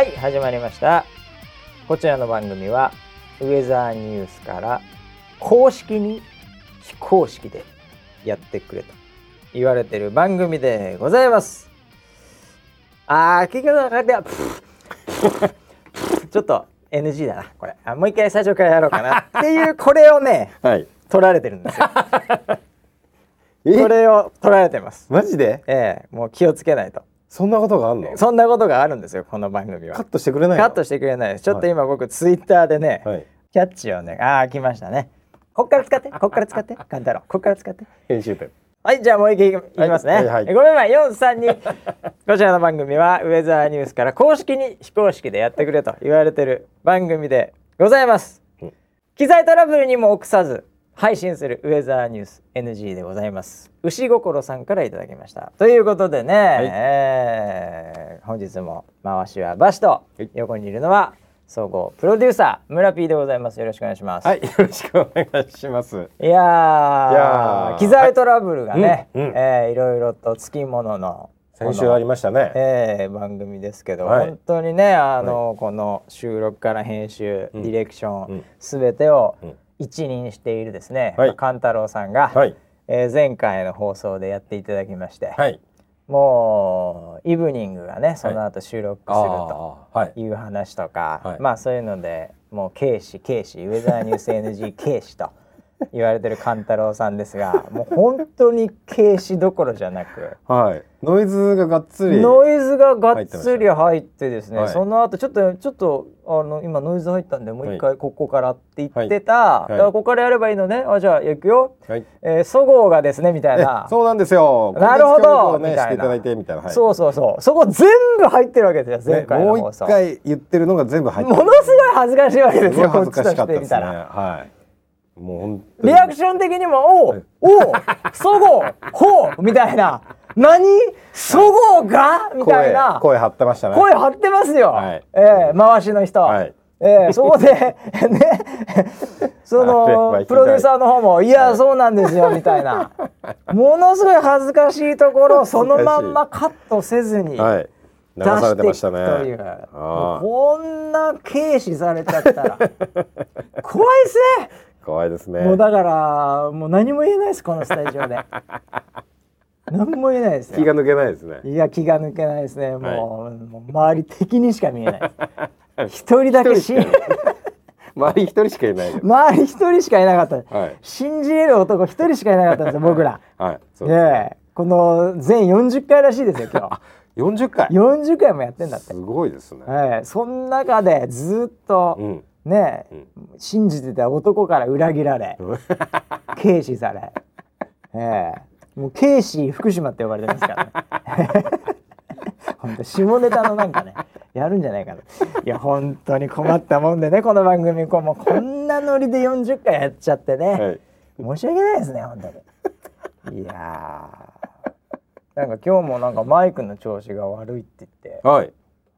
はい始まりました。こちらの番組はウェザーニュースから公式に非公式でやってくれと言われてる番組でございます。あー結局 ちょっと NG だなこれ。あもう一回最初からやろうかな。っていうこれをねはい。取られてるんですよ。え？これを取られてます。マジで？ええもう気をつけないとそんなことがあんの？そんなことがあるんですよこの番組は。カットしてくれないの？カットしてくれないです。ちょっと今僕ツイッターでね、はい。キャッチをねああ来ましたね。こっから使ってこっから使ってカンタロウこっから使って。編集点。はいじゃあもう一回いきますね、はい。はい。はいごめんなさい432こちらの番組はウェザーニュースから公式に非公式でやってくれと言われてる番組でございます、うん。機材トラブルにも臆さず配信するウェザーニュース NG でございます。牛心さんからいただきました。ということでね、えー本日も回しはバシとはい。横にいるのは総合プロデューサー村 P でございます。よろしくお願いします、はい。よろしくお願いします。いやーやー機材トラブルがね、うんうん。えーいろいろとつきものの先週ありまましたね。えー番組ですけど、はい。本当にねあの、この収録から編集、うん。ディレクション、うん。すべてをうん一任しているですね、はい勘太郎さんが、はい。えー前回の放送でやっていただきまして、はい。もうイブニングがねその後収録すると。い。いう話とか、はいまあそういうのでもう警視警視ウェザーニュース NG 警視と 言われてる勘太郎さんですがもう本当に警視どころじゃなくはい。ノイズががっつり。ノイズががっつり入ってですね、はいその後ちょっとちょっとあの今ノイズ入ったんでもう一回ここからって言ってた、はいだからここからやればいいのねあじゃあ行くよ、はい。えー、そごうがですねみたいえなそうなんですよ。なるほどみたいな。はい。そうそうそうそこ全部入ってるわけですよ前ねもう回の放送、一回言ってるのが全部入ってる。ものすごい恥ずかしいわけですよこっちと恥ずかしかっしたてみですね。たら。はい。もうリアクション的にも「おうおうそごうほう」みたいな「何？そごうが?」みたいな。声声張ってましたね。声張ってますよ、はい。ええ回しの人。はい。ええそこで ね。そのプロデューサーの方も「いやそうなんですよ」みたいな。ものすごい恥ずかしいところをそのまんまカットせずにはい。されしてましたね。こんな軽視されちゃったら。怖いっすね怖いですね。もうだからもう何も言えないですこのスタジオで。何も言えないですよ。気が抜けないですね。いや気が抜けないですね。もう,、はい。もう周り敵にしか見えない。一人だけし周り一人しかいないよ。周り一人しかいなかった、はい。信じれる男一人しかいなかったんですよ 僕ら。はい。そうですこの全40回らしいですよ今四十回。日。40回もやってんだって。すごいですね。はい、その中でずっと、うん。ねえ、信じてた男から裏切られ 軽視され、ええ。もう軽視福島って呼ばれてますからね。本当下ネタのなんかねやるんじゃないかな。いや本当に困ったもんでねこの番組こうもうこんなノリで40回やっちゃってね、はい。申し訳ないですね本当に。いやー。なんか今日もなんかマイクの調子が悪いって言って。はい。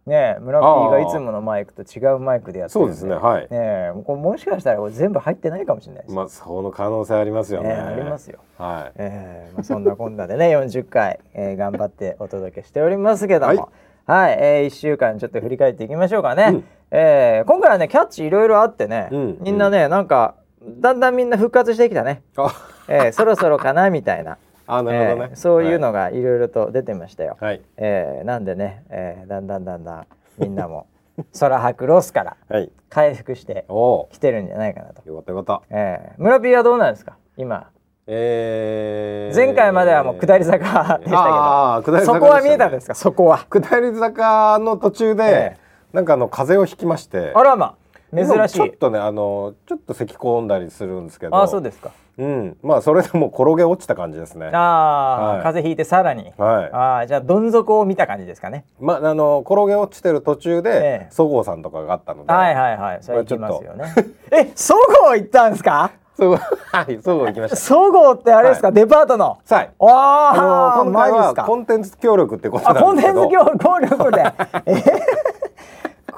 ねえ村 P がいつものマイクと違うマイクでやってるんそうですね。はい。ねえこれもしかしたらこれ全部入ってないかもしれないです、まあその可能性ありますよね。ねえありますよ。はい。ええまあ、そんなこんなでね40回、えー頑張ってお届けしておりますけどもははいい、えー、1週間ちょっと振り返っていきましょうかね、うんえー今回はねキャッチいろいろあってね、うんみんなねなんかだんだんみんな復活してきたね、あ、えーそろそろかなみたいな、あなるほどねえー。そういうのがいろいろと出てましたよ、はい。えーなんでね、えーだんだんだんだんみんなも 空白ロスからはい。回復してきてるんじゃないかなと、ー。よかったよかった。えー村 P はどうなんですか？今えー。前回まではもう下り坂でしたけど、あーねそこは見えたんですか？そこは下り坂の途中で、えなんかあの風邪をひきまして。あらま珍しいちょっとねあのちょっと咳込んだりするんですけど。あそうですかうん。まあそれでも転げ落ちた感じですね。ああ、はい風邪ひいてさらに、はい。ああじゃあどん底を見た感じですかねまああの転げ落ちてる途中えでえそごうさんとかがあったので。はいはいはいそれ行きますよねえそごう行ったんですか？そごう はいそごう行きました。そごうってあれですか、デパートの？さあ。ああ今回はコンテンツ協力ってことあコンテンツなんですけど。協力で えー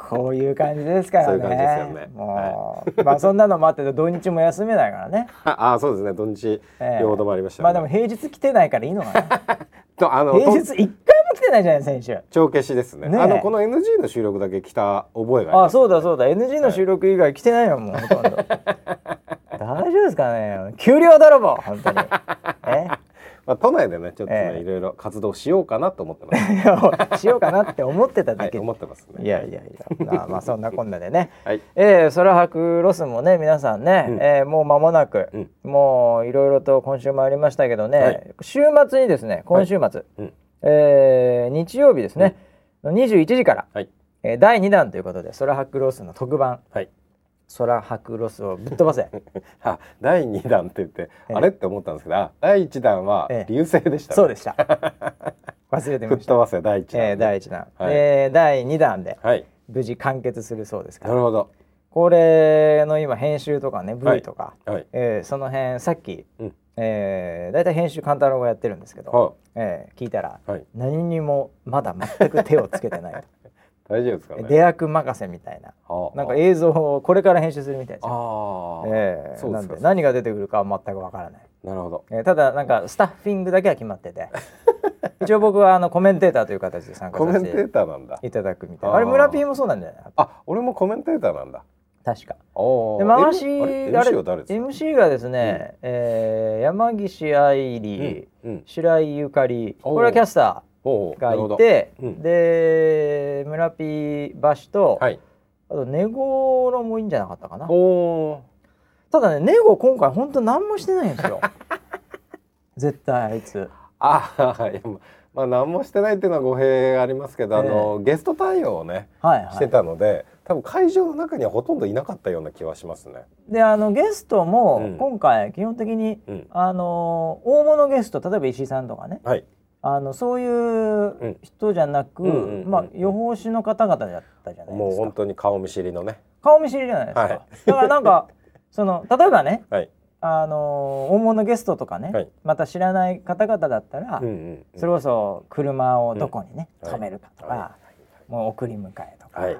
こういう感じですからね。そういう感じですよね。もう、まあそんなのもあって土日も休めないからね。ああそうですね。土日ええ。両方ともありました、ね。まあでも平日来てないからいいのかな。とあの平日一回も来てないじゃない先週。帳消しですね。ねえ。あのこの NG の収録だけ来た覚えがありますあそうだそうだ。NG の収録以外来てないよもうほとんど。大丈夫ですかね。給料泥棒本当に。えまあ、都内でねちょっとね、ええ。いろいろ活動しようかなと思ってます。しようかなって思ってたはいだけ。で、思ってますね。いやいやいや。まあまあそんなこんなでね。はい。えー、空白ロスもね皆さんね、うん。えーもう間もなく、うん。もういろいろと今週もありましたけどね、はい。週末にですね今週末、うん。えー日曜日ですね、21時から、はい。えー第2弾ということで空白ロスの特番。はい空白ロスをぶっ飛ばせ。あ第2弾って言って、ええ。あれって思ったんですけどあ第1弾はええ。流星でした、ね。そうでした。忘れてました、吹っ飛ばせ第1弾、えー、第1弾、はい。えー第2弾ではい。無事完結するそうですから。なるほど。これの今編集とかね V とか、はい。えーその辺さっき、うん。えー、だいたい編集勘太郎がやってるんですけど、はえー聞いたら、はい。何にもまだ全く手をつけてないと大丈夫ですかね？出役任せみたいな。はあなんか映像をこれから編集するみたいですよ。ああ、えーなんそうで何が出てくるかは全くわからない、なるほど。えーただなんかスタッフィングだけは決まってて。一応僕はあのコメンテーターという形で参加コメンテさせてーターなんだ。いただくみたいな。あれ村 P もそうなんじゃない？あ俺もコメンテーターなんだ。確か。おで回し M あれ MC がですね、えー山岸愛理、うんうん。白井ゆかり。これはキャスタおーがいて、うん。で村 P 橋と、はい。あとネゴロもいいんじゃなかったかな。ただねネゴ今回ほんと何もしてないんですよ。絶対あいつ。ああいやままあ何もしてないっていうのは語弊がありますけど、あのゲスト対応をねはいはい。してたので多分会場の中にはほとんどいなかったような気はしますね。であのゲストもうん。今回基本的に、うん。あの大物ゲスト例えば石井さんとかね。はいあのそういう人じゃなく、うん。うんうんうんまあ予報士の方々だったじゃないもうですか。本当に顔見知りのね。顔見知りじゃないですか、はい。だからなんかその 例えばねはい。あの大物ゲストとかね、はい。また知らない方々だったら、うんうんうん。それこそ車をどこにね、うん。止めるかとか、はもう送り迎えとか、はい。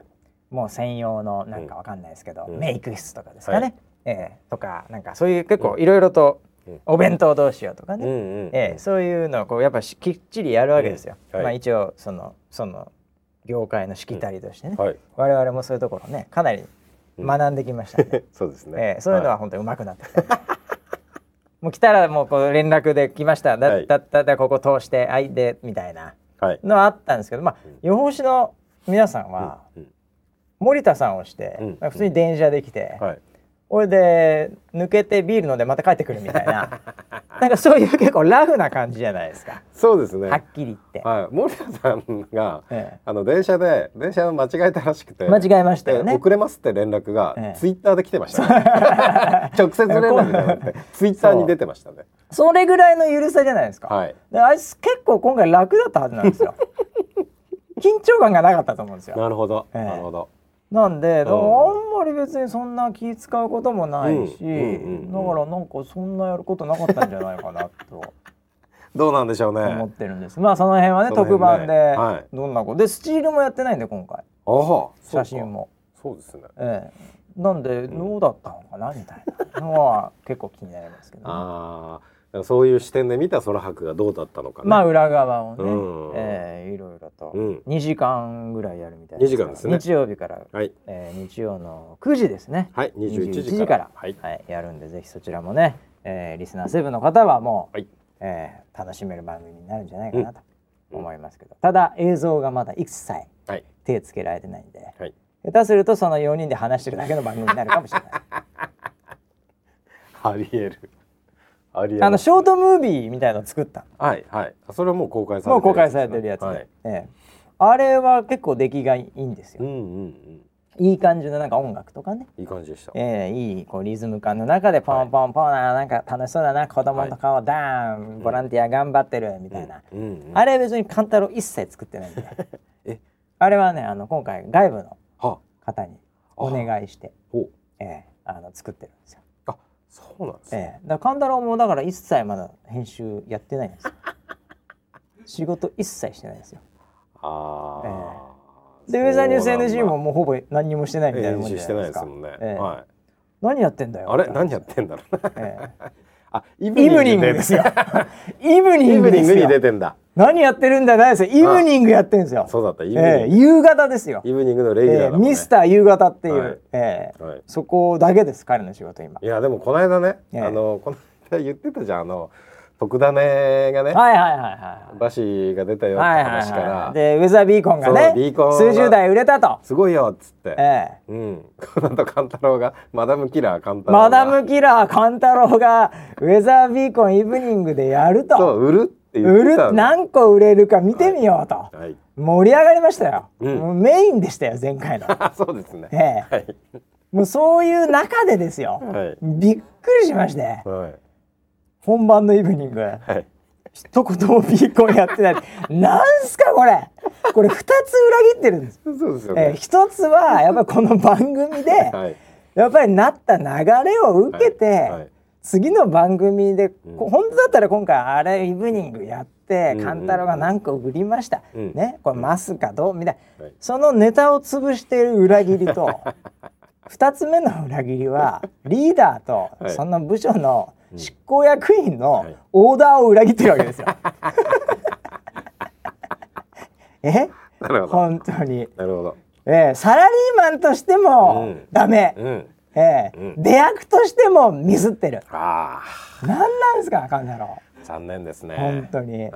もう専用のなんかわかんないですけど、うん。メイク室とかですかね、はい。ええ。とかなんかそういう結構いろいろとうんお弁当どうしようとかね、うんうんええそういうのをこうやっぱしきっちりやるわけですよ。うん。はい。まあ一応そのその業界のしきたりとしてね、はい。我々もそういうところねかなり学んできましたんで、そうですね。ええそういうのは本当に上手くなってきた。んで。もう来たらもうこう連絡で来ました。だはい。だったらここ通してあいでみたいなはい。のはあったんですけどまあ予報士の皆さんはうん。森田さんをして、うん。まあ普通に電車で来て、はい。これで抜けてビール飲んでまた帰ってくるみたいな なんかそういう結構ラフな感じじゃないですか、そうですね。はっきり言って、はい。森田さんが、えあの電車で電車を間違えたらしくて。え間違えましたよねで遅れますって連絡がええツイッターで来てました、ね。直接連絡じゃなくて ツイッターに出てましたね。それぐらいの緩さじゃないですか、はい。であいつ結構今回楽だったはずなんですよ緊張感がなかったと思うんですよなるほど。ええなるほど。なんで、だからうんあんまり別にそんな気使うこともないし、だからなんかそんなやることなかったんじゃないかなと。どうなんでしょうね。思ってるんです。まあその辺はね特番ではい。どんなことでスチールもやってないんで今回。ああ、写真も。そうですね。ええ、なんでどうだったのかなみたいなのは結構気になりますけど、ね、ああ、そういう視点で見た空白がどうだったのかね。まあ裏側をね、うんええいろいろとうん2時間ぐらいやるみたい2時間ですね日曜日から、はい。えー日曜の9時ですね。はい、二十21一時か時からら。はい。はい、やるんでぜひそちらもね、えーリスナーセブンの方はもう、はいえー楽しめる番組になるんじゃないかなと思いますけど、ただ映像がまだ一切はい。手つけられてないんではい。下手するとその4人で話してるだけの番組になるかもしれない ありえる。あのショートムービーみたいの作ったはいはい。それはもう公開されてもう公開されてるやつで、はい。ええあれは結構出来がいいんですよ、うんうんうん。いい感じのなんか音楽とかねいい感じでした。ええいいこうリズム感の中でポンポンポンななんか楽しそうだな子供と顔ダーン、ボランティア頑張ってるみたいな、うんうん。あれ別にカンタロウ一切作ってないんで え？あれはねあの今回外部のは。方にお願いして、お。ええあの作ってるんですよ、あ、そうなんですえね。えだからカンタロウもだから一切まだ編集やってないんですよ 仕事一切してないんですよああ。でウェザーニュース NG ももうほぼ何にもしてないみたいなもんじゃないですかないですもんね。ええはい。何やってんだよあれ何やってんだろうな。ええあイ イブニングですよ。イブニイングですよ。てんだ。何やってるんだないですよイブニングやってるんですよ。そうだったイブニング、ええ夕方ですよ、イブニングのレギュラーええだもんね、ミスター夕方っていう、はい。ええはい。そこだけです彼の仕事今。いやでもこの間ね、ええ。あのこの間言ってたじゃんあの特ダネがね、はいはいはいはいバシが出たよってはいはい話から、はい、でウェザービーコンがそねうビーコンが数十台売れたと、すごいよっつって、ええ。うん。この後勘太郎がマダムキラー勘太郎が。マダムキラー勘太郎がウェザービーコンイブニングでやると。そう売るって言売るってたの。何個売れるか見てみようと、はい。盛り上がりましたよ、うん。もうメインでしたよ前回の、あ そうですね。ええ。はい。もうそういう中でですよ、はい。びっくりしまして。はい本番のイブニング。はい。一言もビーコンやってない。なんすかこれ。これ二つ裏切ってるんです、そうですよええね、一つはやっぱりこの番組で、はい。やっぱりなった流れを受けて、はい。はい。次の番組で、うん。こ本当だったら今回あれイブニングやって勘太郎が何個売りました、うん。ね。これマスかどうみたいな、はい。そのネタを潰している裏切りと 2つ目の裏切りは リーダーとはい。その部署の執行役員のはい。オーダーを裏切ってるわけですよ。え？本当に、なるほど。えーサラリーマンとしてもうん。ダメ、うん。えーうん。出役としてもミスってる。あ何なんですか勘太郎。あ残念ですね。本当に。は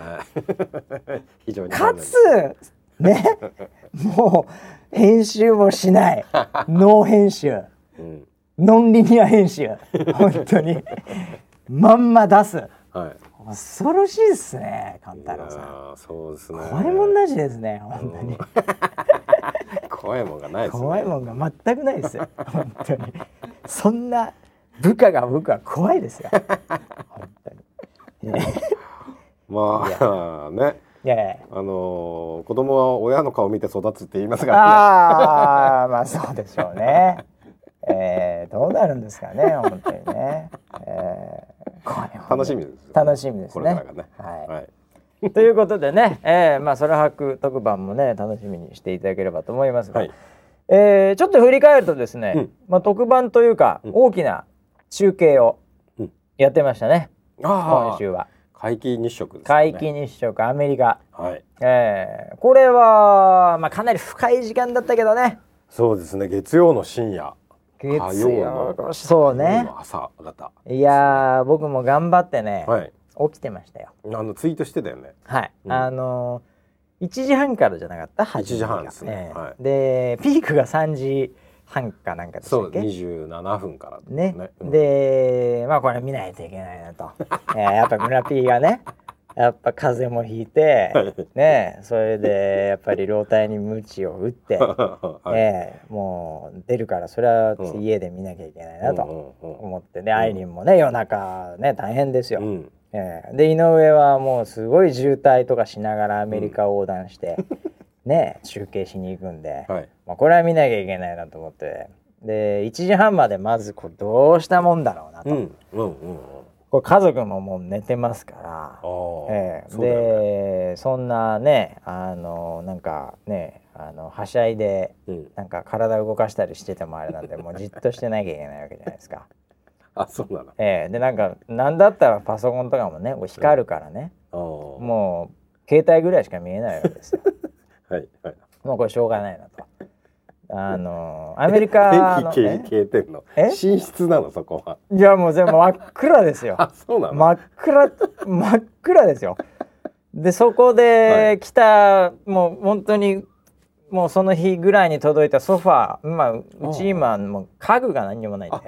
い。非常にかつね。もう編集もしない。ノー編集。うん。ノンリニア編集。本当に。まんま出す。はい。恐ろしいですね勘い太郎さん。そうですね。怖いもんなしですね本当に。怖いもんがないですね。怖いもんが全くないですよ本当に。そんな部下が僕は怖いですよ本当に。ね まあねあのー子供は親の顔見て育つって言いますからああまあそうでしょうね。えー、どうなるんですかね本当にね。えー、楽しみですよ楽しみですね。これからがね。はい。はい。ということでね、えー、まあそれ博特番もね楽しみにしていただければと思いますが、はい。えーちょっと振り返るとですね、うん。まあ特番というか、うん。大きな中継をうん。やってましたね、あ今週は。皆既日食ですね皆既日食アメリカ。はいえー、これはまあかなり深い時間だったけどね。そうですね月曜の深夜月火曜のそうね。朝方いやー僕も頑張ってね、はい起きてましたよ。あのツイートしてたよねはい、うんあのー、1時半からじゃなかった8 1時半ですねええはいでピークが3時半かなんかでしたそうっけ27分からね。うん。でまあこれ見ないといけないなと、えーやっぱ村 P がねやっぱ風邪もひいてねそれでやっぱり老体に鞭を打って、はい。ええもう出るからそれはうん家で見なきゃいけないなとうんうんうん。思ってでアイリンもね夜中ね大変ですよ。うん。ええで井上はもうすごい渋滞とかしながらアメリカ横断して、ね中継しに行くんで、はい。まあ、これは見なきゃいけないなと思って。で1時半までまずこうどうしたもんだろうなと、うんうんうんうん。これ家族ももう寝てますから。あ。あええ。そうだよね。でそんなねあのなんかねあのはしゃいでうん。なんか体動かしたりしててもあれなんで もうじっとしてなきゃいけないわけじゃないですか。あそうなの。ええ。でなんかなんだったらパソコンとかもねこう光るからね、ああももう携帯ぐらいしか見えないわけですよ。うはいはい。もうこれしょうがないなと。あのアメリカの電気 え消えてんの？え？寝室なのそこは。いやもう全部真っ暗ですよ。あそうなの？真っ暗真っ暗ですよ。でそこはでい。来た、もう本当にもうその日ぐらいに届いたソファーまあうち今もう家具が何にもないんで。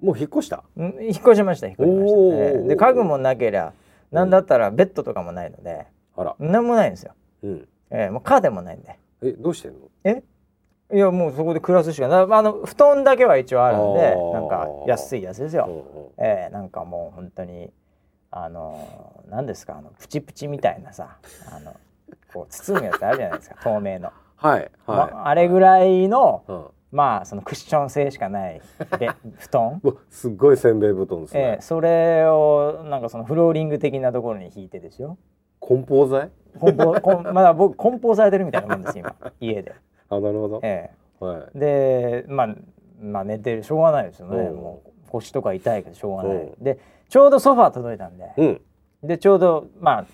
もう引っ越した？ん引っ越しました引っ越しました、おー。ええ。で家具もなけりゃなんだったらベッドとかもないのであら。何もないんですよ、うんええもうカーテンもないんで。えどうしてんの？いやもうそこで暮らすしかない。あの布団だけは一応あるんであー。なんか安いやつですよ、ええなんかもう本当にあの何ですかあのプチプチみたいなさあのこう包むやつあるじゃないですか 透明の、はいまはあれぐらいのい。うん。まあそのクッション性しかないで 布団、すっごいせんべい布団ですええねそれをなんかそのフローリング的なところに引いてですよ。梱包材？梱包こん まだ僕梱包されてるみたいなもんです今。家で、あなるほど。えはい。えでまあまあ寝てるしょうがないですよね。うん。もう腰とか痛いけどしょうがない、うん。でちょうどソファー届いたんで、うん。でちょうどまあ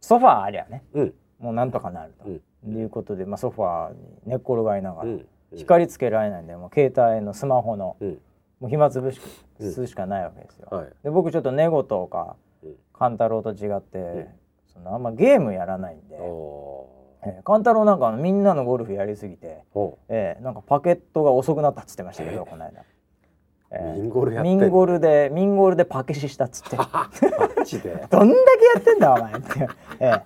ソファーありゃね。うん。もうなんとかなると、うん。いうことで、まあ、ソファーに寝っ転がりながら、うん。光つけられないんでもう携帯のスマホのうん。もう暇つぶしするしかないわけですよ。はい。で僕ちょっと寝言かうん。勘太郎と違って、んそのあんまゲームやらないんで、おえー勘太郎なんかみんなのゴルフやりすぎて、えーなんかパケットが遅くなったっつってましたけど、この間。えーミンゴルやってミンゴルでミンゴルでパケシしたっつって。どんだけやってんだお前って、えー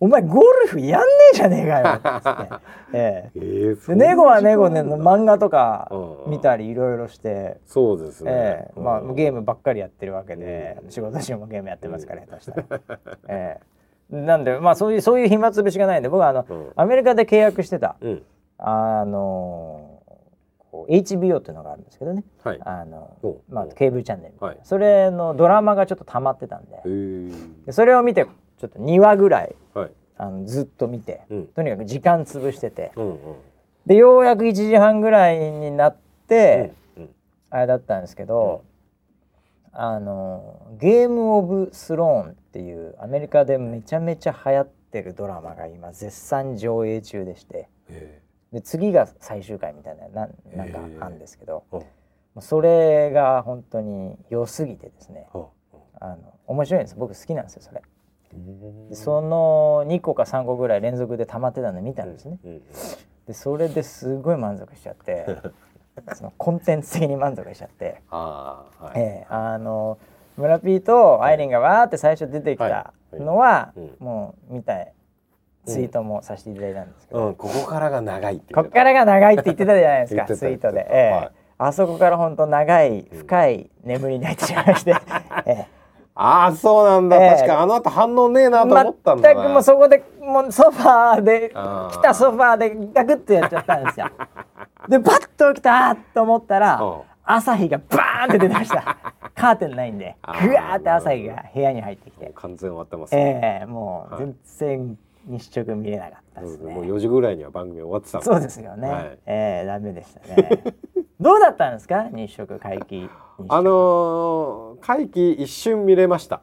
お前ゴルフやんねえじゃねえかよっつって、ええー、ーそんなでネゴはネゴで漫画とかうん見たりいろいろして、そうですね、えーまあ、ゲームムばっかりやってるわけで、仕事中もゲームやってますから下手したら、えーなんでまあそういうそういう暇つぶしがないんで僕はあの、うん。アメリカで契約してたうん。あの HBO っていうのがあるんですけどね。はい。あのおまあ、ケーブルチャンネルはい。それのドラマがちょっと溜まってたんで。でそれを見てちょっと2話ぐらいはい。あのずっと見て、うん。とにかく時間潰してて。うんうん。でようやく1時半ぐらいになって、うんあれだったんですけど、あのゲーム・オブ・スローンっていうアメリカでめちゃめちゃ流行ってるドラマが今絶賛上映中でして。へで次が最終回みたいなななんかあるんですけど、ーもうそれが本当に良すぎてですね。ああ。の面白いんです。僕好きなんですよそれ。うん。でその2個か3個ぐらい連続で溜まってたの見たんですね。うん。でそれですごい満足しちゃって そのコンテンツ的に満足しちゃって、ああはい、ええあの村ピーとアイリンがわーって最初出てきたのは、い。うん。もう見たツイートもさせていただいたんですけど、うん、ここからが長いってこっからが長いって言ってたじゃないですか ツイートで、ええ。はい。あそこから本当長い深い眠りに入ってしまいまして、ええ。ああそうなんだ、ええ。確かあの後反応ねえなと思ったんだな。全くもうそこでもうソファーで来たソファーでガクッとやっちゃったんですよ。でパッと起きたと思ったらうん。朝日がバーンって出てました。カーテンないんで。あーぐわーって朝日が部屋に入ってきて、完全終わってますね、ええもうはい。全然日食見れなかったですうんもうね。4時ぐらいには番組終わってたんそうですよね。はい。ええダメでしたね。どうだったんですか？日食皆既日食。あのー、会期一瞬見れました。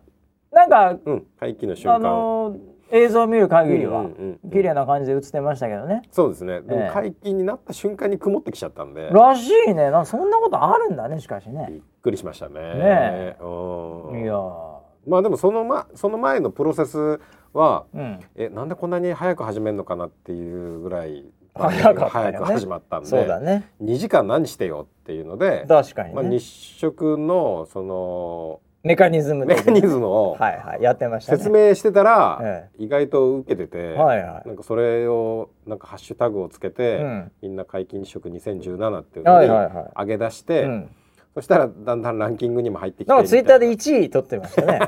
なんかうん会期の瞬あ間、のー映像を見る限りはうんうんうんうん。綺麗な感じで映ってましたけどね。そうですね。でえ。えも会期になった瞬間に曇ってきちゃったんで。らしいね。なんそんなことあるんだねしかしね。びっくりしましたね。ねうんいやー。まあでもその,、ま、その前のプロセスはうん。えなんでこんなに早く始めるのかなっていうぐらい早かったよね。早く始まったんでそうだね。2時間何してよっていうので、確かにね、まあ、日食のそのメカニズムメカニムズムを。はいはいやってましたね。説明してたら、え意外と受けてて、はいはい。なんかそれをなんかハッシュタグをつけて、うん。みんな解禁日食2017っていうのに上げ出して、うん、そしたらだんだんランキングにも入ってきてなんかツイッターでみ1位取ってましたね。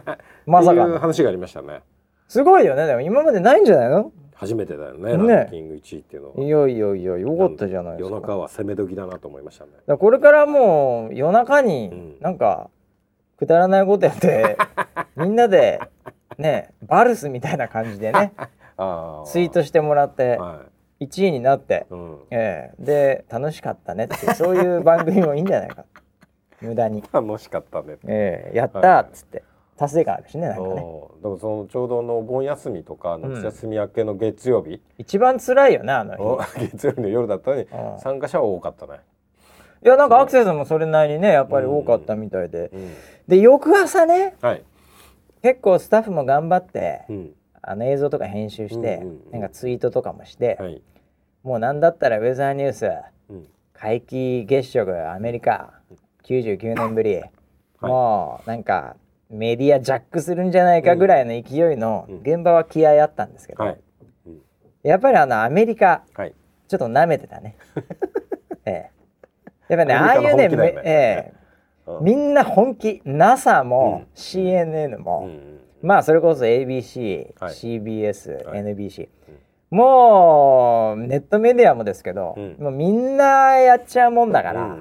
まさかいうの話がありましたね。すごいよね。でも今までないんじゃないの？初めてだよねね。ランキング1位っていうのは。いやいやいやよかったじゃないです夜か中は攻め時だなと思いましたね。これからもう夜中うん。になんかくだらないことやって みんなでねバルスみたいな感じでね あツイートしてもらっては1位になってい、うん、ええ。で楽しかったねってそういう番組もいいんじゃないか。無駄に、楽しかったねええ。やったーっつって。達成感あるしねなんかね。だからそのちょうどのお盆休みとか夏休み明けの月曜日、一番辛いよねあのお日月曜日の夜だったのにうん。参加者は多かったね、いやなんかアクセスもそれなりにねやっぱり多かったみたいで、うん、で翌朝ねはい、結構スタッフも頑張って、うん、あの映像とか編集して、うんうんうん。なんかツイートとかもして、はい、もうなんだったらウェザーニュースうん、皆既月食アメリカ99年ぶり、もうなんかメディアジャックするんじゃないかぐらいの勢いのうん。現場は気合あったんですけど、はい、うん、やっぱりあのアメリカはい、ちょっと舐めてたね。ええ、やっぱねああいうねね。めええ。うんみんな本気。NASA も、うん。CNN うも、んまあそれこそ ABC、はい。CBS、はい。NBC、もうネットメディアもですけど、うん。もうみんなやっちゃうもんだから、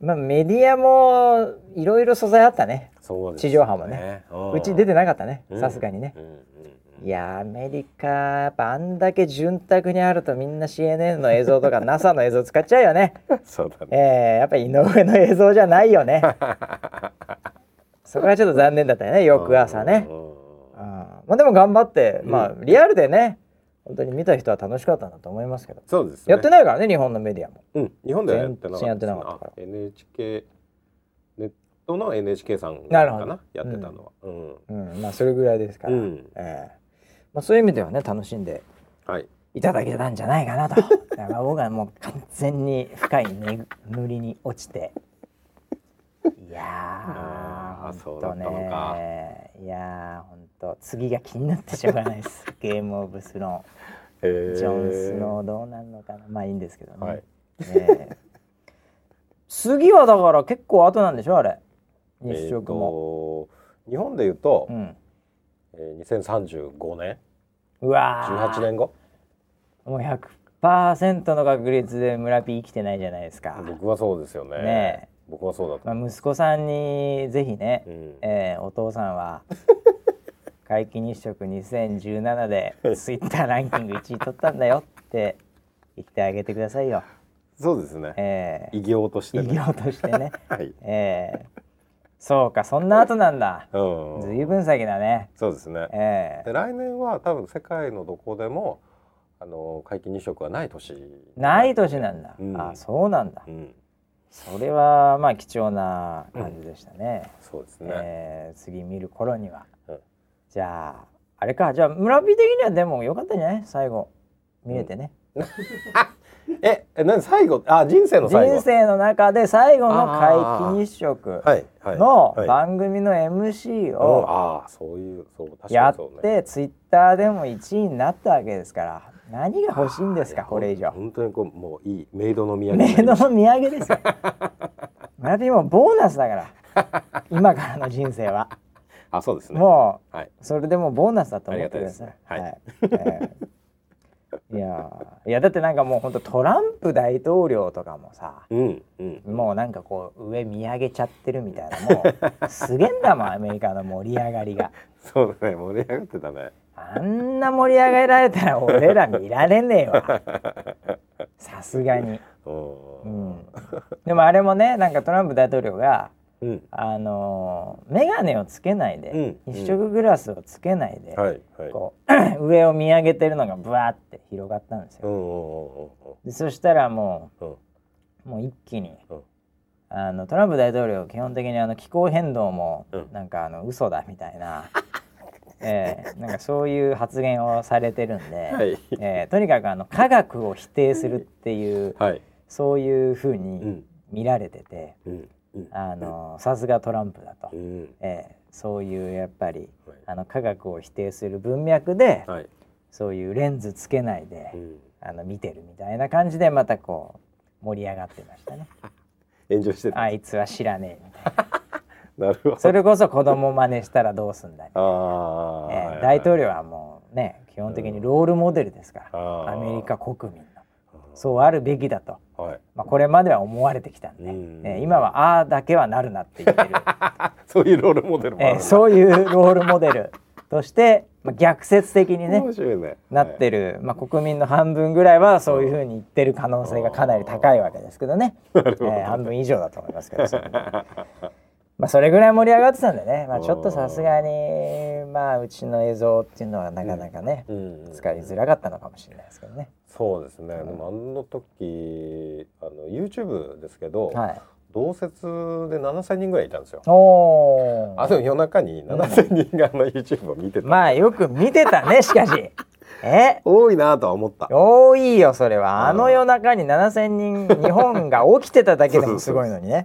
まあ、メディアもいろいろ素材あったね。地上波もね。うち出てなかったね。うん。さすがにねいやーアメリカやっぱあんだけ潤沢にあるとみんな CNN の映像とか NASA の映像使っちゃうよね。そうだね。えー、やっぱ井上の映像じゃないよね。そこはちょっと残念だったよね翌朝ね。うん。うんうんあまあでも頑張って、うん。まあリアルでね本当に見た人は楽しかったんだと思いますけど、そうですね。やってないからね日本のメディアも。うん、日本ではやってなかったかったから。あ NHK ネットの NHK さんなるほど。かなやってたのは。うん。うん。まあそれぐらいですから、うん。ええまあ、そういう意味ではね楽しんではい。いただけたんじゃないかなと。だから僕はもう完全に深い眠りに落ちて。いやーあーそうだほんとねいやーほんと次が気になってしょうがないです。ゲームオブスロえーン。ジョン・スノーどうなんのかな。まあいいんですけどね、はい。ねえ。次はだから結構後なんでしょあれ。日 えー食も、と日本で言うと、うんえー、2035年？うわー。18年後？もう100%の確率で村ピー生きてないじゃないですか。僕はそうですよね。ねえ。僕はそうだとまあ、息子さんにぜひね、うん。えーお父さんは 皆既日食2017でツイッターランキング1位取ったんだよって言ってあげてくださいよ。そうですね。えー。偉業としてね。偉業としてね。はい。えーそうかそんな後なんだ。うん。ずいぶん先だね。そうですね。えで来年は多分世界のどこでもあの皆既日食はない年。ーない年なんだ。うん。あそうなんだ。うん。それはまあ貴重な感じでしたね。そうですね、えー次見る頃には、うん。じゃああれか。じゃあ村人的にはでもよかったんじゃない？最後見れてね、ええ何最後あ人生の最後。人生の中で最後の皆既日食はいはいのはい。番組の MC うんをああそういうそう確かやってツイッターでも1位になったわけですから何が欲しいんですかこれ以上。本当にこうもういいメイドの土産メイドの土産ですよ村人もボーナスだから今からの人生はあそうですねもうはいそれでもうボーナスだと思ってください。ありがはい。えーいやーいやだってなんかもう本当トランプ大統領とかもさ、うんうんもうなんかこう上見上げちゃってるみたいなもうすげえんだもんアメリカの盛り上がりが。そうだね盛り上がってたねあんな盛り上げられたら俺ら見られねえわ。さすがに。ううんん。でもあれもねなんかトランプ大統領がうん。あのー、眼鏡をつけないで、うん。一色グラスをつけないで。こう 上を見上げてるのがブワーって広がったんですよ。でそしたらもうもう一気に、うん。あのトランプ大統領基本的にあの気候変動もうん。なんかあの嘘だみたいな、えーなんかそういう発言をされてるんで、はい。えーとにかくあの科学を否定するっていうはい。そういうふううにん。見られてて、うんうんあのさすがトランプだと、うん。えーそういうやっぱりはい。あの科学を否定する文脈で、はい。そういうレンズつけないで、うん。あの見てるみたいな感じでまたこう盛り上がってましたね。炎上してた。あいつは知らねえみたいな。なるほど。それこそ子供真似したらどうすんだみたいな。ああ、えーはいはい。大統領はもうね基本的にロールモデルですから、アメリカ国民の。そうあるべきだと、はい。まあ、これまでは思われてきたんで、うん。えー今はああだけはなるなって言ってる、そういうロールモデルもえーそういうロールモデルとして、まあ、逆説的にねね。なってる、まあ、国民の半分ぐらいはそういうふうに言ってる可能性がかなり高いわけですけどね、えー半分以上だと思いますけどそれまあそれぐらい盛り上がってたんでね、まあ、ちょっとさすがにまあうちの映像っていうのはなかなかね、うん。うん。使いづらかったのかもしれないですけどね。そうですね、でもあの時あの YouTube ですけど、はい、同説で7000人ぐらいいたんですよ。あでも夜中に7000人があの YouTube を見てた、まあよく見てたね しかし。え？多いなとは思った。多いよそれは。あうん。の夜中に7,000人日本が起きてただけでもすごいのにね。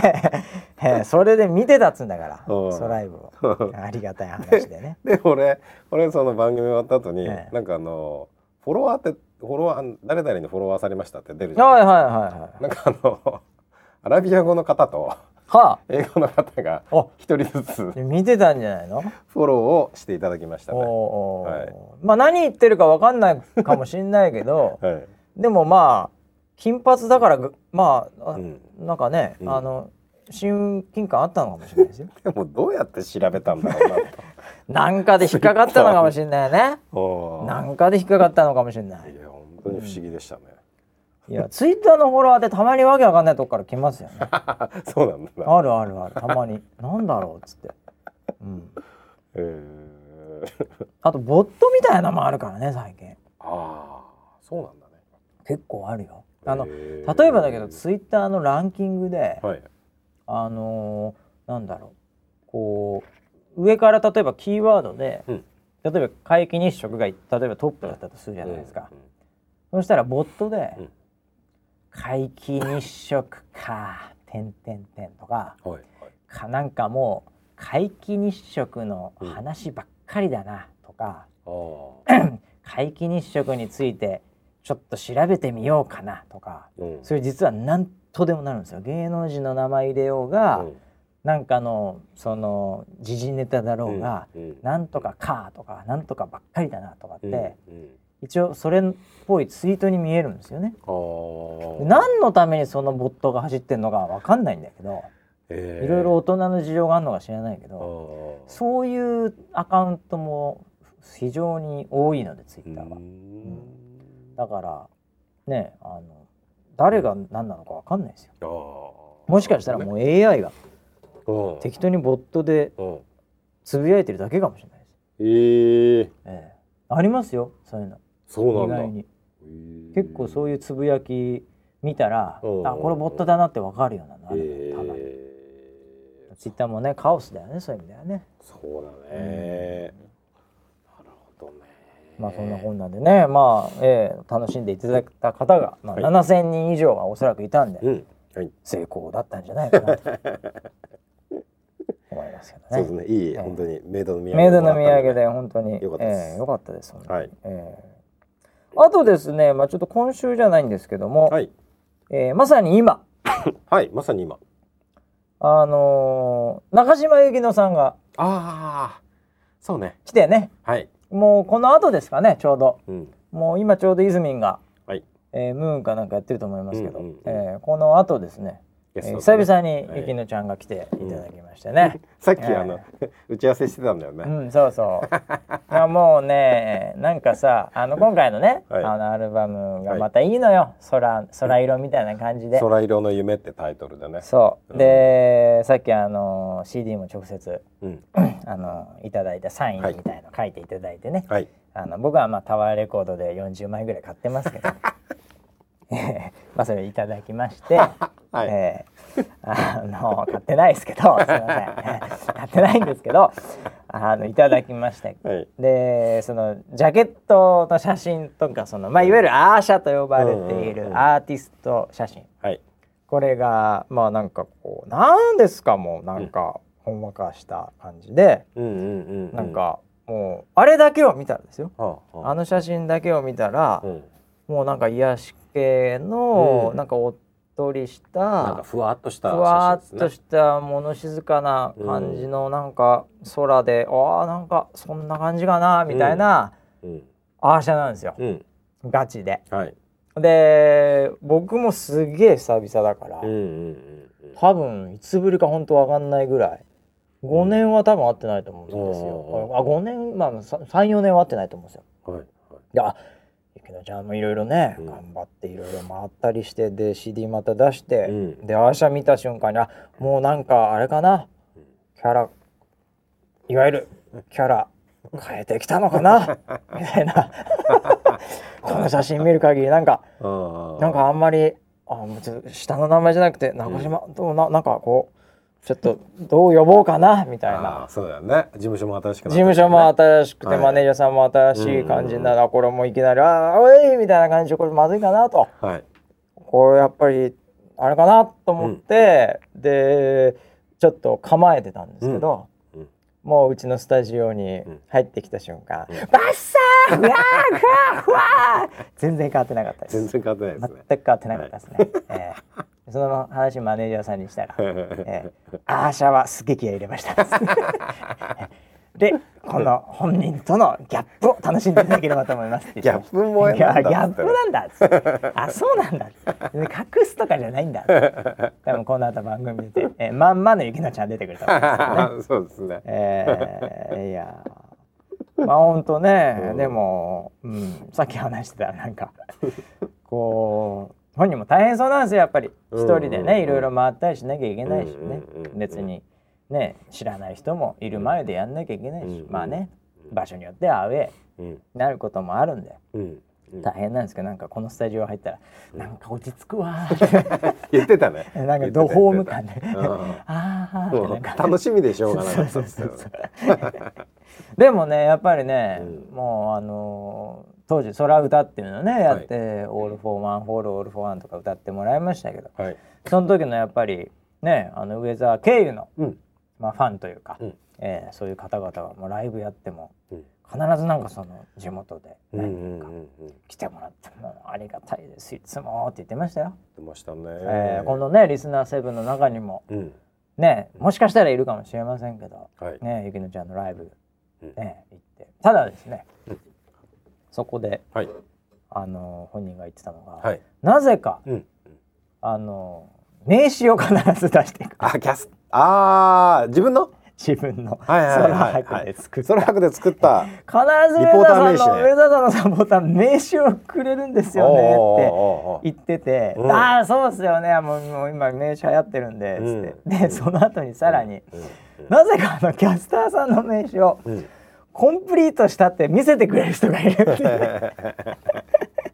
えーそれで見てたっつうんだからうん。ソライブを。ありがたい話でね。で俺俺その番組終わった後に、ええ。なんかあのフォロワーってフォロワー誰々にフォロワーされましたって出るじゃん、はいはいはいはい。なんかあの アラビア語の方とは英語の方があ。一人ずつあ見てたんじゃないの？フォローをしていただきましたね。はい。まあ何言ってるかわかんないかもしんないけどはい。でもまあ金髪だからぐまああ、うん。なんかね、うん。あの親近感あったのかもしれないですよ。でもどうやって調べたんだろうなと。なんかで引っかかったのかもしれないね。なんかで引っかかったのかもしれない不思議でしたね。いやツイッターのフォロワーってたまにわけわかんないとこから来ますよね。そうなんだ。な。あるあるある。たまに。なんだろうっつって、うん、えー、あとボットみたいなのもあるからね最近。ああ、そうなんだね。結構あるよ。あのへー例えばだけどツイッターのランキングで、はい。あのーなんだろう。こう上から例えばキーワードで、うん。例えば皆既日食が例えばトップだったとするじゃないですか、そしたらボットでうん「皆既日食か」「てんてんてん」とかうん。はい。はい。かなんかもう皆既日食の話ばっかりだなとか。皆既日食についてちょっと調べてみようかなとかうん。それ実は何とでもなるんですよ芸能人の名前入れようが、うんなんかのその時事ネタだろうが、うんうんなんとかかとかなんとかばっかりだなとかって、うんうん一応それっぽいツイートに見えるんですよね。何のためにそのボットが走ってんのかわかんないんだけどえー。いろいろ大人の事情があるのか知らないけあどー。そういうアカウントも非常に多いのでツイッターがう。ん。だからねあの誰が何なのかわかんないですよ。もしかしたらもう AI がうん。適当にボットでうん。つぶやいてるだけかもしれないです。ええええ、ありますよそういうのそうなんだ。意外に。結構そういうつぶやき見たら、うん。あこれボットだなってわかるようなのあるえたまに。えツイッターもねカオスだよねそういう意味ではね。そうだね。なるほどね。まあそんなこんなでねまあ、ええ楽しんでいただいた方が、まあ、はい。7,000人以上がおそらくいたんで、うん。はい。成功だったんじゃないかなと。思いますけどね。そうですね。いいええ。本当にメイドの土産メイドの土産でで本当によかったです。ええよかったですはい。ええあとですね、まあ、ちょっと今週じゃないんですけども、はい。えーまさに今。はいまさに今。あのー中島由紀乃さんがああそうね。来てね。はい。もうこの後ですかねちょうど。うん。もう今ちょうどイズミンが、はい。えームーンかなんかやってると思いますけど、うんうんうん。えーこの後ですね、久々にはい。ゆきのちゃんが来ていただきましてね、さっきええあの打ち合わせしてたんだよね。うんそうそう。いやもうねなんかさあの今回のね、はい。あのアルバムがまたいいのよ、空空色みたいな感じで。空色の夢ってタイトルでね。そう。で、さっきあの CD も直接うん。あのいただいたサインみたいの書いていただいてね、はい。あの僕はまあタワーレコードで40枚ぐらい買ってますけどえ ーまあそれをいただきまして、はい。えーあの買ってないですけどすいません。買ってないんですけどあのいただきまして。はい。でそのジャケットの写真とかその、まあ、いわゆるアーシャと呼ばれているアーティスト写真。はい。これがまあなんかこうなんですかもうなんかほんわかした感じで、うんうんうんなんかもうあれだけを見たらですよ。ああ。あの写真だけを見たら、うん。もうなんか癒し系の、うん。なんかおっとりしなんかたふわっとしたふわっと写した物静かな感じのなんか空で、ああなんかそんな感じかなみたいな、真ですねアーシャなんですよ、うん。うんガチで。はい。で僕もすげえ久々だから、うんうんうん多分いつぶりか本当わかんないぐらい。5年は多分会ってないと思うんですよ、うん。あ5年まあ34年は会ってないと思うんですよ。うんはいはい。いや池野ちゃんもいろいろね、うん。頑張っていろいろ回ったりしてで CD また出して、うん。でアーシャ見た瞬間にあもうなんかあれかなキャラいわゆるキャラ変えてきたのかな みたいな。この写真見る限りなんかなんかあんまりあもうちょっと下の名前じゃなくて中島、どうななんかこうちょっとどう呼ぼうかなみたいあなーそうだよね。事務所も新しくな事務所も新しくて、はい。マネージャーさんも新しい感じになら、これもいきなり「ああおい!」みたいな感じでこれまずいかなと。はい。これやっぱりあれかなと思って、でちょっと構えてたんですけど、うん。うん。もううちのスタジオにん。入ってきた瞬間「うん。バッサーうわーふわーふわー!」全然変わってなかったです。全然変わってないですね。全く変わってなかったですね。ええその話マネージャーさんにしたら、ええアーシャはすげえ気合い入れました。で、この本人とのギャップを楽しんでいただければと思います。ギャップもギャップなんだ。あ、そうなんだ。隠すとかじゃないんだ。多分この後番組で、えまんまのゆきのちゃん出てくると思います。そうですねえー、いやまあ本当ね、うんでも、うん、さっき話してたなんかこう本人も大変そうなんですよやっぱり。うん。一人でうん。ねいろいろ回ったりしなきゃいけないしね。別にね知らない人もいる前でやんなきゃいけないし。うんまあね場所によってはアウェーうん。になることもあるんで。大変なんですけどなんかこのスタジオ入ったらなんか落ち着くわー。言ってたね。なんかどホーム感で。ああ楽しみでしょうがなかったでもねやっぱりね、うん。もうあのー当時空歌っていうのをねやって、 All for one for all all for one とか歌ってもらいましたけど。はい。その時のやっぱりねあのウェザー経由の、うん。まあ、ファンというか、うん。えーそういう方々がもうライブやってもうん。必ずなんかその地元でうんうね、んうんうん。来てもらってもうありがたいです。いつもって言ってましたよ。出ましたね。えーこのねリスナーセブンの中にもうん。ねもしかしたらいるかもしれませんけどはい。ねゆきのちゃんのライブうん。ね行って。ただですね、うんそこではい。あの本人が言ってたのが、はい。なぜかうん。あの名刺を必ず出していくあキャスああ自分の？自分の。空はい白で作で作った。必ず上田さんの、上田さんのサポーター名刺をくれるんですよねって言ってて「うん。ああそうっすよね。もうもう今名刺流行ってるんで」つって、うん。でその後にさらに、うん。なぜかあのキャスターさんの名刺をうんコンプリートしたって見せてくれる人がいるって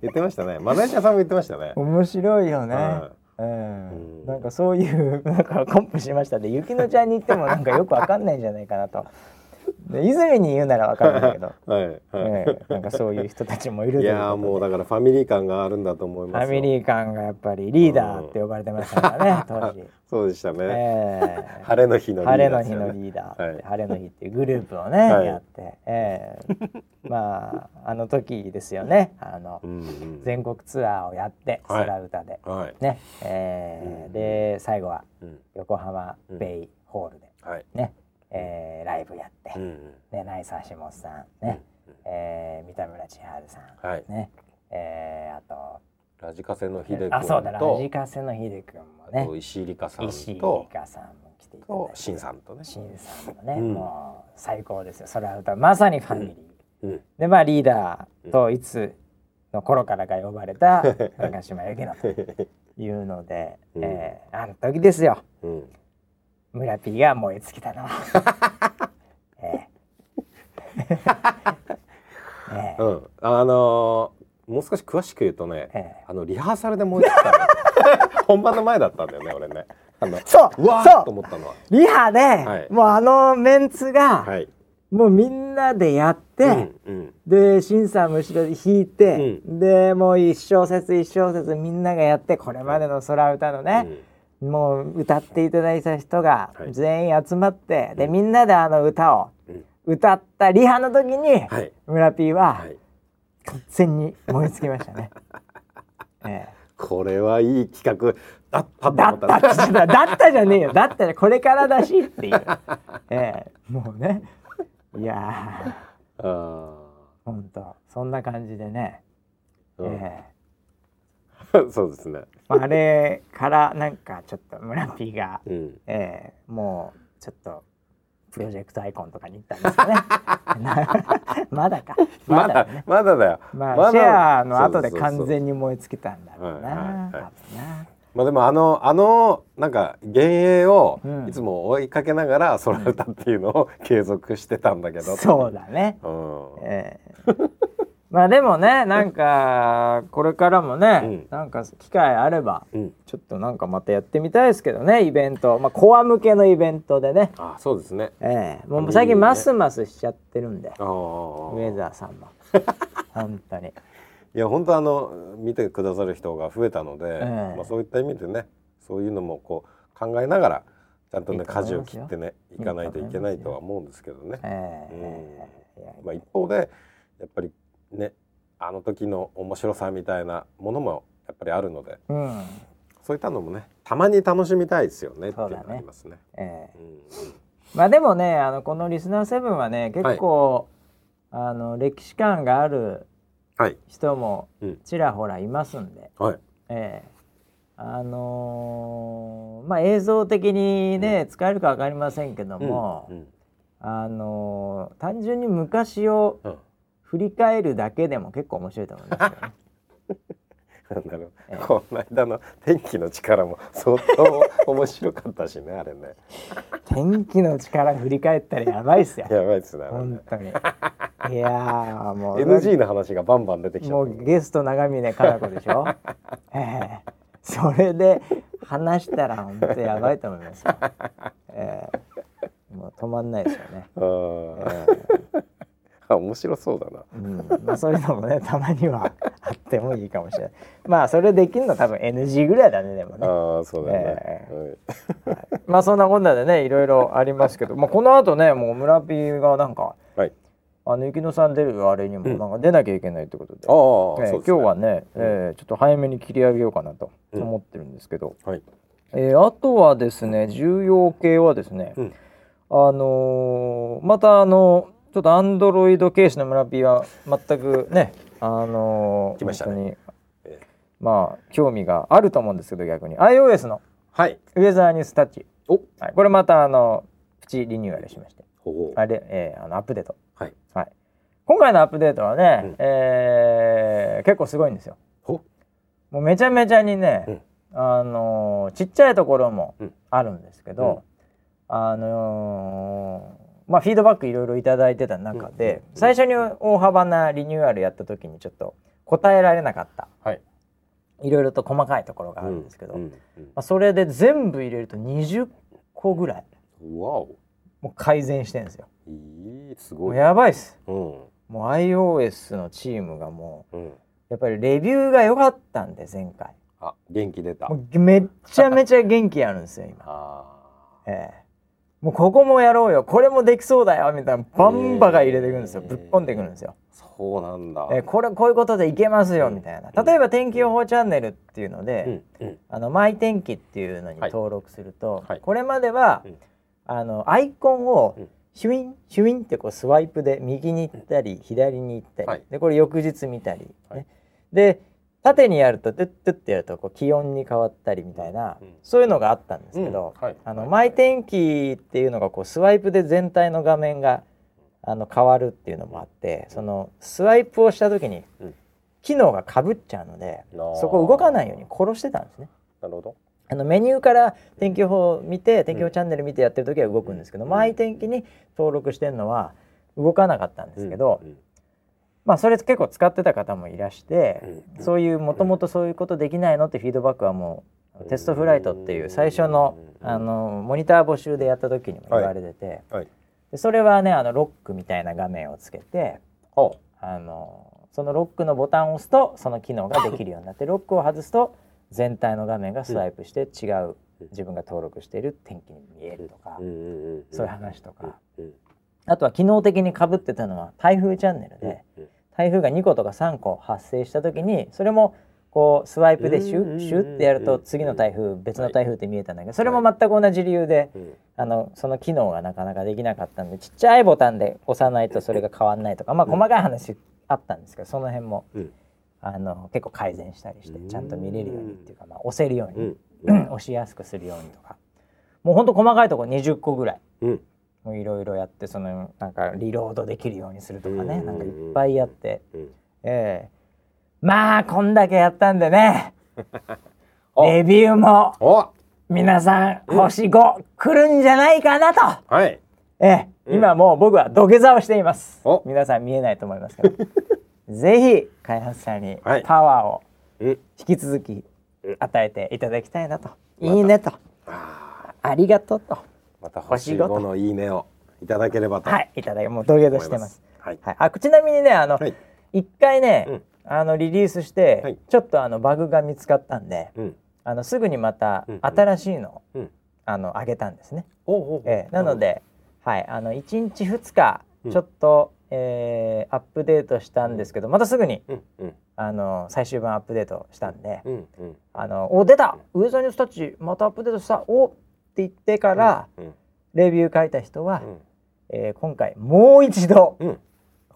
言ってましたね。マネージャーさんも言ってましたね。面白いよね。はい。うん。うん。なんかそういうなんかコンプしましたで、ゆきのちゃんに言ってもなんかよくわかんないんじゃないかなと。で 泉に言うならわかるんだけど、は いはい、ええなんかそういう人たちもいるといやーもうだからファミリー感があるんだと思いフますよ。ァミリー感がやっぱりリーダーって呼ばれてましたからね、当時。そうでしたね、ええ。晴れの日のリーダ晴れーですよねの日のリーダー。はい。晴れの日っていうグループをね、はい。やって、ええ。まああの時ですよね。あの、うんうん。全国ツアーをやってはい。空歌で、はい、ね、えーうん。で最後はうん。横浜ベイホールで。はい。ね、えーライブやって、うんうん。ね、ナイス橋本さんね、えー三田村千春さん、はい。ね、えーあと。ラジカセの秀君あそうだラとジカセの秀君もあねと石井理香さん石井理と香さんも来ていただいて。と新さんとね、新さんもね、うん。もう最高ですよ。空歌まさにファミリー、うん、でまあリーダーといつの頃からが呼ばれた長島由紀乃というので、うん。えーあの時ですよ。うん、村 P が燃え尽きたの。は。ええ。ええ。うん、あのーもう少し詳しく言うとね、ええ。あのリハーサルで燃えてたの。本番の前だったんだよね俺ね。あのそう。うわーそう。と思ったのは。リハで、い。もうあのメンツが、はい。もうみんなでやって、うんうん。で審査も後ろで弾いて、でもう一小節一小節みんながやってこれまでの空歌のね、もう歌っていただいた人がはい。全員集まって、でみんなであの歌をうん。歌ったリハの時に、はい。村 P ははい。完全に燃え尽きましたね。ええ。これはいい企画だったとだっただだったじゃねえよ。だったらこれからだしっていう、ええ。もうね。いやー。あほんとそんな感じでね、ーうん。え そうですね。えあれからなんかちょっと村 P が、うん。ええもうちょっとプロジェクトアイコンとかに行ったんですかね。まだか。まだね。まだだよ。まあ、まだシェアの後で完全に燃え尽きたんだろうな、はいはいはい。まあでもあのあのなんか幻影をうん。いつも追いかけながら空歌っていうのを継続してたんだけど、そうだね。うん、ええ まあでもねなんかこれからもね、うん。なんか機会あればうん、ちょっとなんかまたやってみたいですけどねイベント。まあコア向けのイベントでね、あそうですね。ええ。もう最近マスマスしちゃってるんで、あウー。ェザーさんも。本当に。いや本当あの見てくださる人が増えたので、ええ。まあ、そういった意味でねそういうのもこう考えながらちゃんとね舵を切ってねいかないといけないとは思うんですけどね。ええ。いやまあ、一方でやっぱりねあの時の面白さみたいなものもやっぱりあるので。うん。そういったのもねたまに楽しみたいですよねっていうのがありますね。ええ。うんまあでもねあのこのリスナーセブンはね結構、あの歴史観があるはい、人もうん。ちらほらいますんで、はい、ええ。あのーまあ映像的にね、使えるかわかりませんけども、うん。あのー単純に昔をうん振り返るだけでも結構面白いと思いますよね。なるほどこの間の天気の力も相当面白かったしねあれね。天気の力振り返ったらやばいっすよ。やばいっすね本当に。いやーもう。NG の話がバンバン出てきちゃもうゲスト長峰かな子でしょ？ええ。それで話したら本当やばいと思いますよ、ええ。もう止まんないですよね、あーあ面白そうだな。うん。まあ、そういうのもね たまにはあってもいいかもしれない。まあそれできるの多分 NG ぐらいだねでもね。ああそうだよね、えまあそんなこんなでねいろいろありますけど、まあ、この後ねもう村 P がなんかはい。あの雪乃さん出るあれにもなんか出なきゃいけないってことで、ああ、えー今日はね、えーちょっと早めに切り上げようかなと思ってるんですけど、はい。えーあとはですね重要系はですね、うん。あのーまたあのちょっとアンドロイドケースの村 P は全くねあのー来ましまあ興味があると思うんですけど逆に。iOS のはい。ウェザーニュースタッチ、お。はい、これまたあのプチリニューアルしまして。あれ、えーあのアップデート、はい。はい、今回のアップデートはね、うん。えー結構すごいんですよ。ほもうめちゃめちゃにね、うん。あのーちっちゃいところもうん。あるんですけど、あのーまあフィードバックいろいろいただいてた中で、うん最初に大幅なリニューアルやった時にちょっと答えられなかった。はい。いろいろと細かいところがあるんですけど、まあ、それで全部入れると20個ぐらい。もう改善してるんですよ。すごい。やばいっす。うん。もう iOS のチームがもうやっぱりレビューが良かったんで前回。あ元気出た。めっちゃめちゃ元気あるんですよ今、あええ、もうここもやろうよ。これもできそうだよ。みたいな。バンバが入れていくんですよ、えーぶっ込んでいくんですよ、そうなんだ。ええ、これこういうことでいけますよ。うん。みたいな。例えば天気予報チャンネルっていうのうで、ん。うん。あのマイ天気っていうのにはい。登録すると、はい。これまでは、うん。あのアイコンをうん。ヒュインヒュインってこうスワイプで右に行ったり左に行ったり、はい。でこれ翌日見たり、ね。はい。で縦にやるとトゥットゥってやるとこう気温に変わったりみたいな、うん。そういうのがあったんですけど、うん。はい。あのマイ天気っていうのがこうスワイプで全体の画面があの変わるっていうのもあってそのスワイプをした時にうん。機能がかぶっちゃうので、あー。そこ動かないように殺してたんですね。なるほど。あのメニューから天気予報を見て天気予報チャンネル見てやってる時は動くんですけど、うん。マイ天気に登録してるのは動かなかったんですけど、うんまあそれ結構使ってた方もいらして、うん。そういうもともとそういうことできないのってフィードバックはもうテストフライトっていう最初のうん。あのモニター募集でやった時にも言われてて、はい。でそれはねあのロックみたいな画面をつけてほあのそのロックのボタンを押すとその機能ができるようになってロックを外すと全体の画面がスワイプして違う自分が登録している天気に見えるとかそういう話とか。うんあとは機能的にかぶってたのは台風チャンネルでうん台風が2個とか3個発生した時にそれもこうスワイプでシュッシュッってやると次の台風別の台風って見えたんだけどそれも全く同じ理由でうん。あのその機能がなかなかできなかったんでちっちゃいボタンで押さないとそれが変わんないとかまあ細かい話あったんですけどその辺もうん。あの結構改善したりしてうん。ちゃんと見れるようにっていうか、まあ、押せるよううに、ん。押しやすくするようにとか。もうほんと細かいところ20個ぐらいいろいろやってそのなんかリロードできるようにするとかねうん。なんかいっぱいやって。うん。ええ。まあこんだけやったんでね。お。レビューもお。皆さん星5来るんじゃないかなと、はい。ええ。うん。今もう僕は土下座をしています。お。皆さん見えないと思いますけど。ぜひ開発者にはい。パワーをうん。引き続きうん与えていただきたいなと、いいねと。あありがとうと。ーまた星星5 5のいいねをいただければとはいいただきもう土下座してます。はい。はい、あちなみにねあの、はい。一回ね、うん。あのリリースして、はい。ちょっとあのバグが見つかったんでうん。あのすぐにまたうん新しいのを、うん。あの上げたんですね、おうええなので、はい、あの1日2日うん。ちょっと、えーアップデートしたんですけどまたすぐにうんうん。あの最終版アップデートしたんで、うんうん。あのお出た！ウェザーニュースタッチまたアップデートした！おって言ってから、うんレビュー書いた人は、うん。えー今回もう一度うん。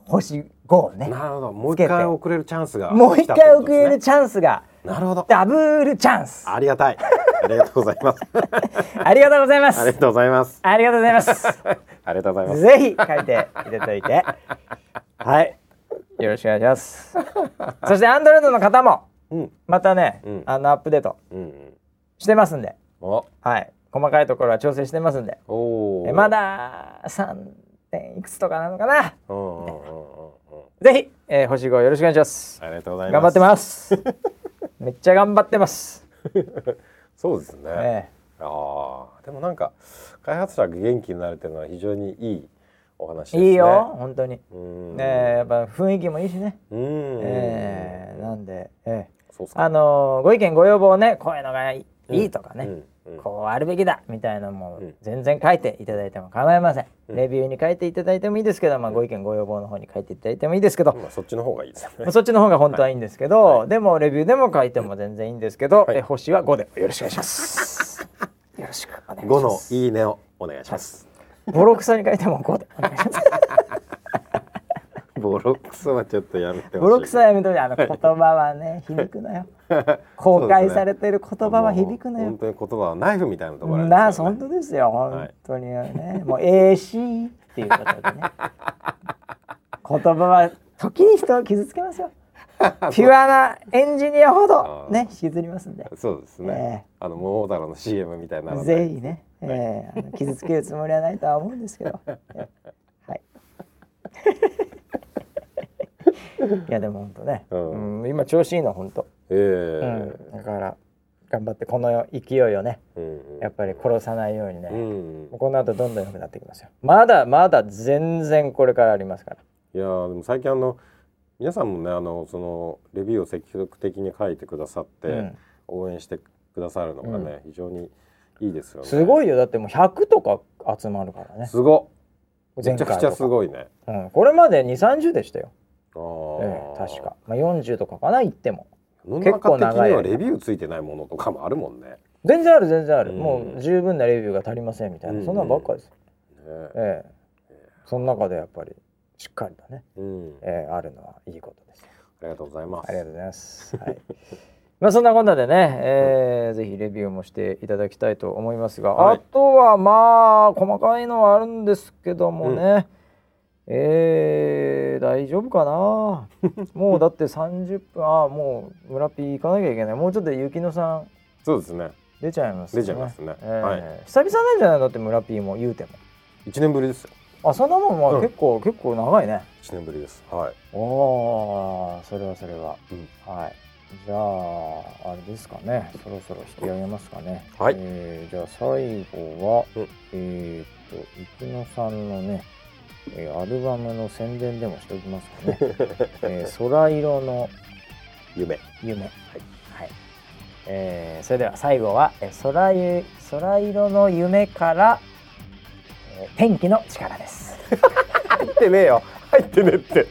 星5をねなるほど。もう一回送れるチャンスがもう一回送れるチャンスがなるほど。ダブルチャンス。ありがたい。ありがとうございます。ありがとうございます。ありがとうございます。ありがとうございます。ありがとうございます。ぜひ書いていただいて。はい。よろしくお願いします。そしてアンドロイドの方もうん。またね、うん。あのアップデートしてますんで。お。はい細かいところは調整してますんで。えまだ3点いくつとかなのかな？ぜひ、えー、星5よろしくお願いします。ありがとうございます。頑張ってます。めっちゃ頑張ってます、そうですね、えああでもなんか開発者が元気になれてるのは非常にいいお話ですね。えいいよ本当に。うん。ねえやっぱ雰囲気もいいしね、うん。ええなんで、ええ。そうっすか。あのーご意見ご要望ねこういうのがいい,、いいとかね、うんうんこうあるべきだみたいなのもうん。全然書いていただいても構いません、うん。レビューに書いていただいてもいいですけど、まあ、ご意見ご要望の方に書いていただいてもいいですけど、まあそっちの方がいいですよね。まあそっちの方が本当はいいんですけど、でもレビューでも書いても全然いいんですけど、はい。え星は5でよろしくお願いします。よろしくお願いし5のますいいねをお願いします。ボロクソに書いても5でお願いしますボロクソはちょっとやめてほしい。ボロクソはやめとい。てあの言葉はね 響くのよ。公開されてる言葉は響くのよ。もう本当に言葉はナイフみたいなところありなあますよね本当ですよはい本当にね、もう AC っていうことでね。言葉は時に人を傷つけますよ。ピュアなエンジニアほどね引きずりますんで。そうですね、あの桃太郎の CM みたいなぜひね、えーあの傷つけるつもりはないとは思うんですけど、え。はい。いやでも本当ね、ううん今調子いいの本当、えうん、だから頑張ってこの勢いをねえうん。やっぱり殺さないようにね、うんこの後どんどん良くなってきますよ。まだまだ全然これからありますから。いやーでも最近あの皆さんもねあのそのレビューを積極的に書いてくださって、うん。応援してくださるのがね、非常にいいですよね。すごいよ。だってもう100とか集まるからね。すごっ。めちゃくちゃすごいね。うん、これまで2 3 0でしたよ、あー、ええ確か、まあ、40とかかな言っても。結構長いレビューついてないものとかもあるもんね。ね全然ある全然ある、うん。もう十分なレビューが足りませんみたいな、うん。そんなんばっかです、ええ。その中でやっぱりしっかりとね、うん。ええあるのはいいことですよ。ありがとうございます。ありがとうございます。はい。まあそんなこんなでね、えーぜひレビューもしていただきたいと思いますが、はい。あとはまあ細かいのはあるんですけどもね、えー大丈夫かな？もうだって30分ああもう村ピー行かなきゃいけない。もうちょっとで雪乃さん。そうですね。出ちゃいます出ちゃいますね。えーはい。久々なんじゃない？のだって村ピーも言うても一年ぶりですよ。あそんなもんまあうん。結構、結構長いね。一年ぶりです。はい。おおそれはそれは、うん。はい。じゃああれですかね。そろそろ引き上げますかね。はい。えーじゃあ最後は、うん。えーっと生野さんのね、えーアルバムの宣伝でもしておきますかね、えー空色の夢。夢。はい、はい。えーそれでは最後は、えー空ゆ空色の夢から、えー天気の力です。入ってねえよ。入ってねえって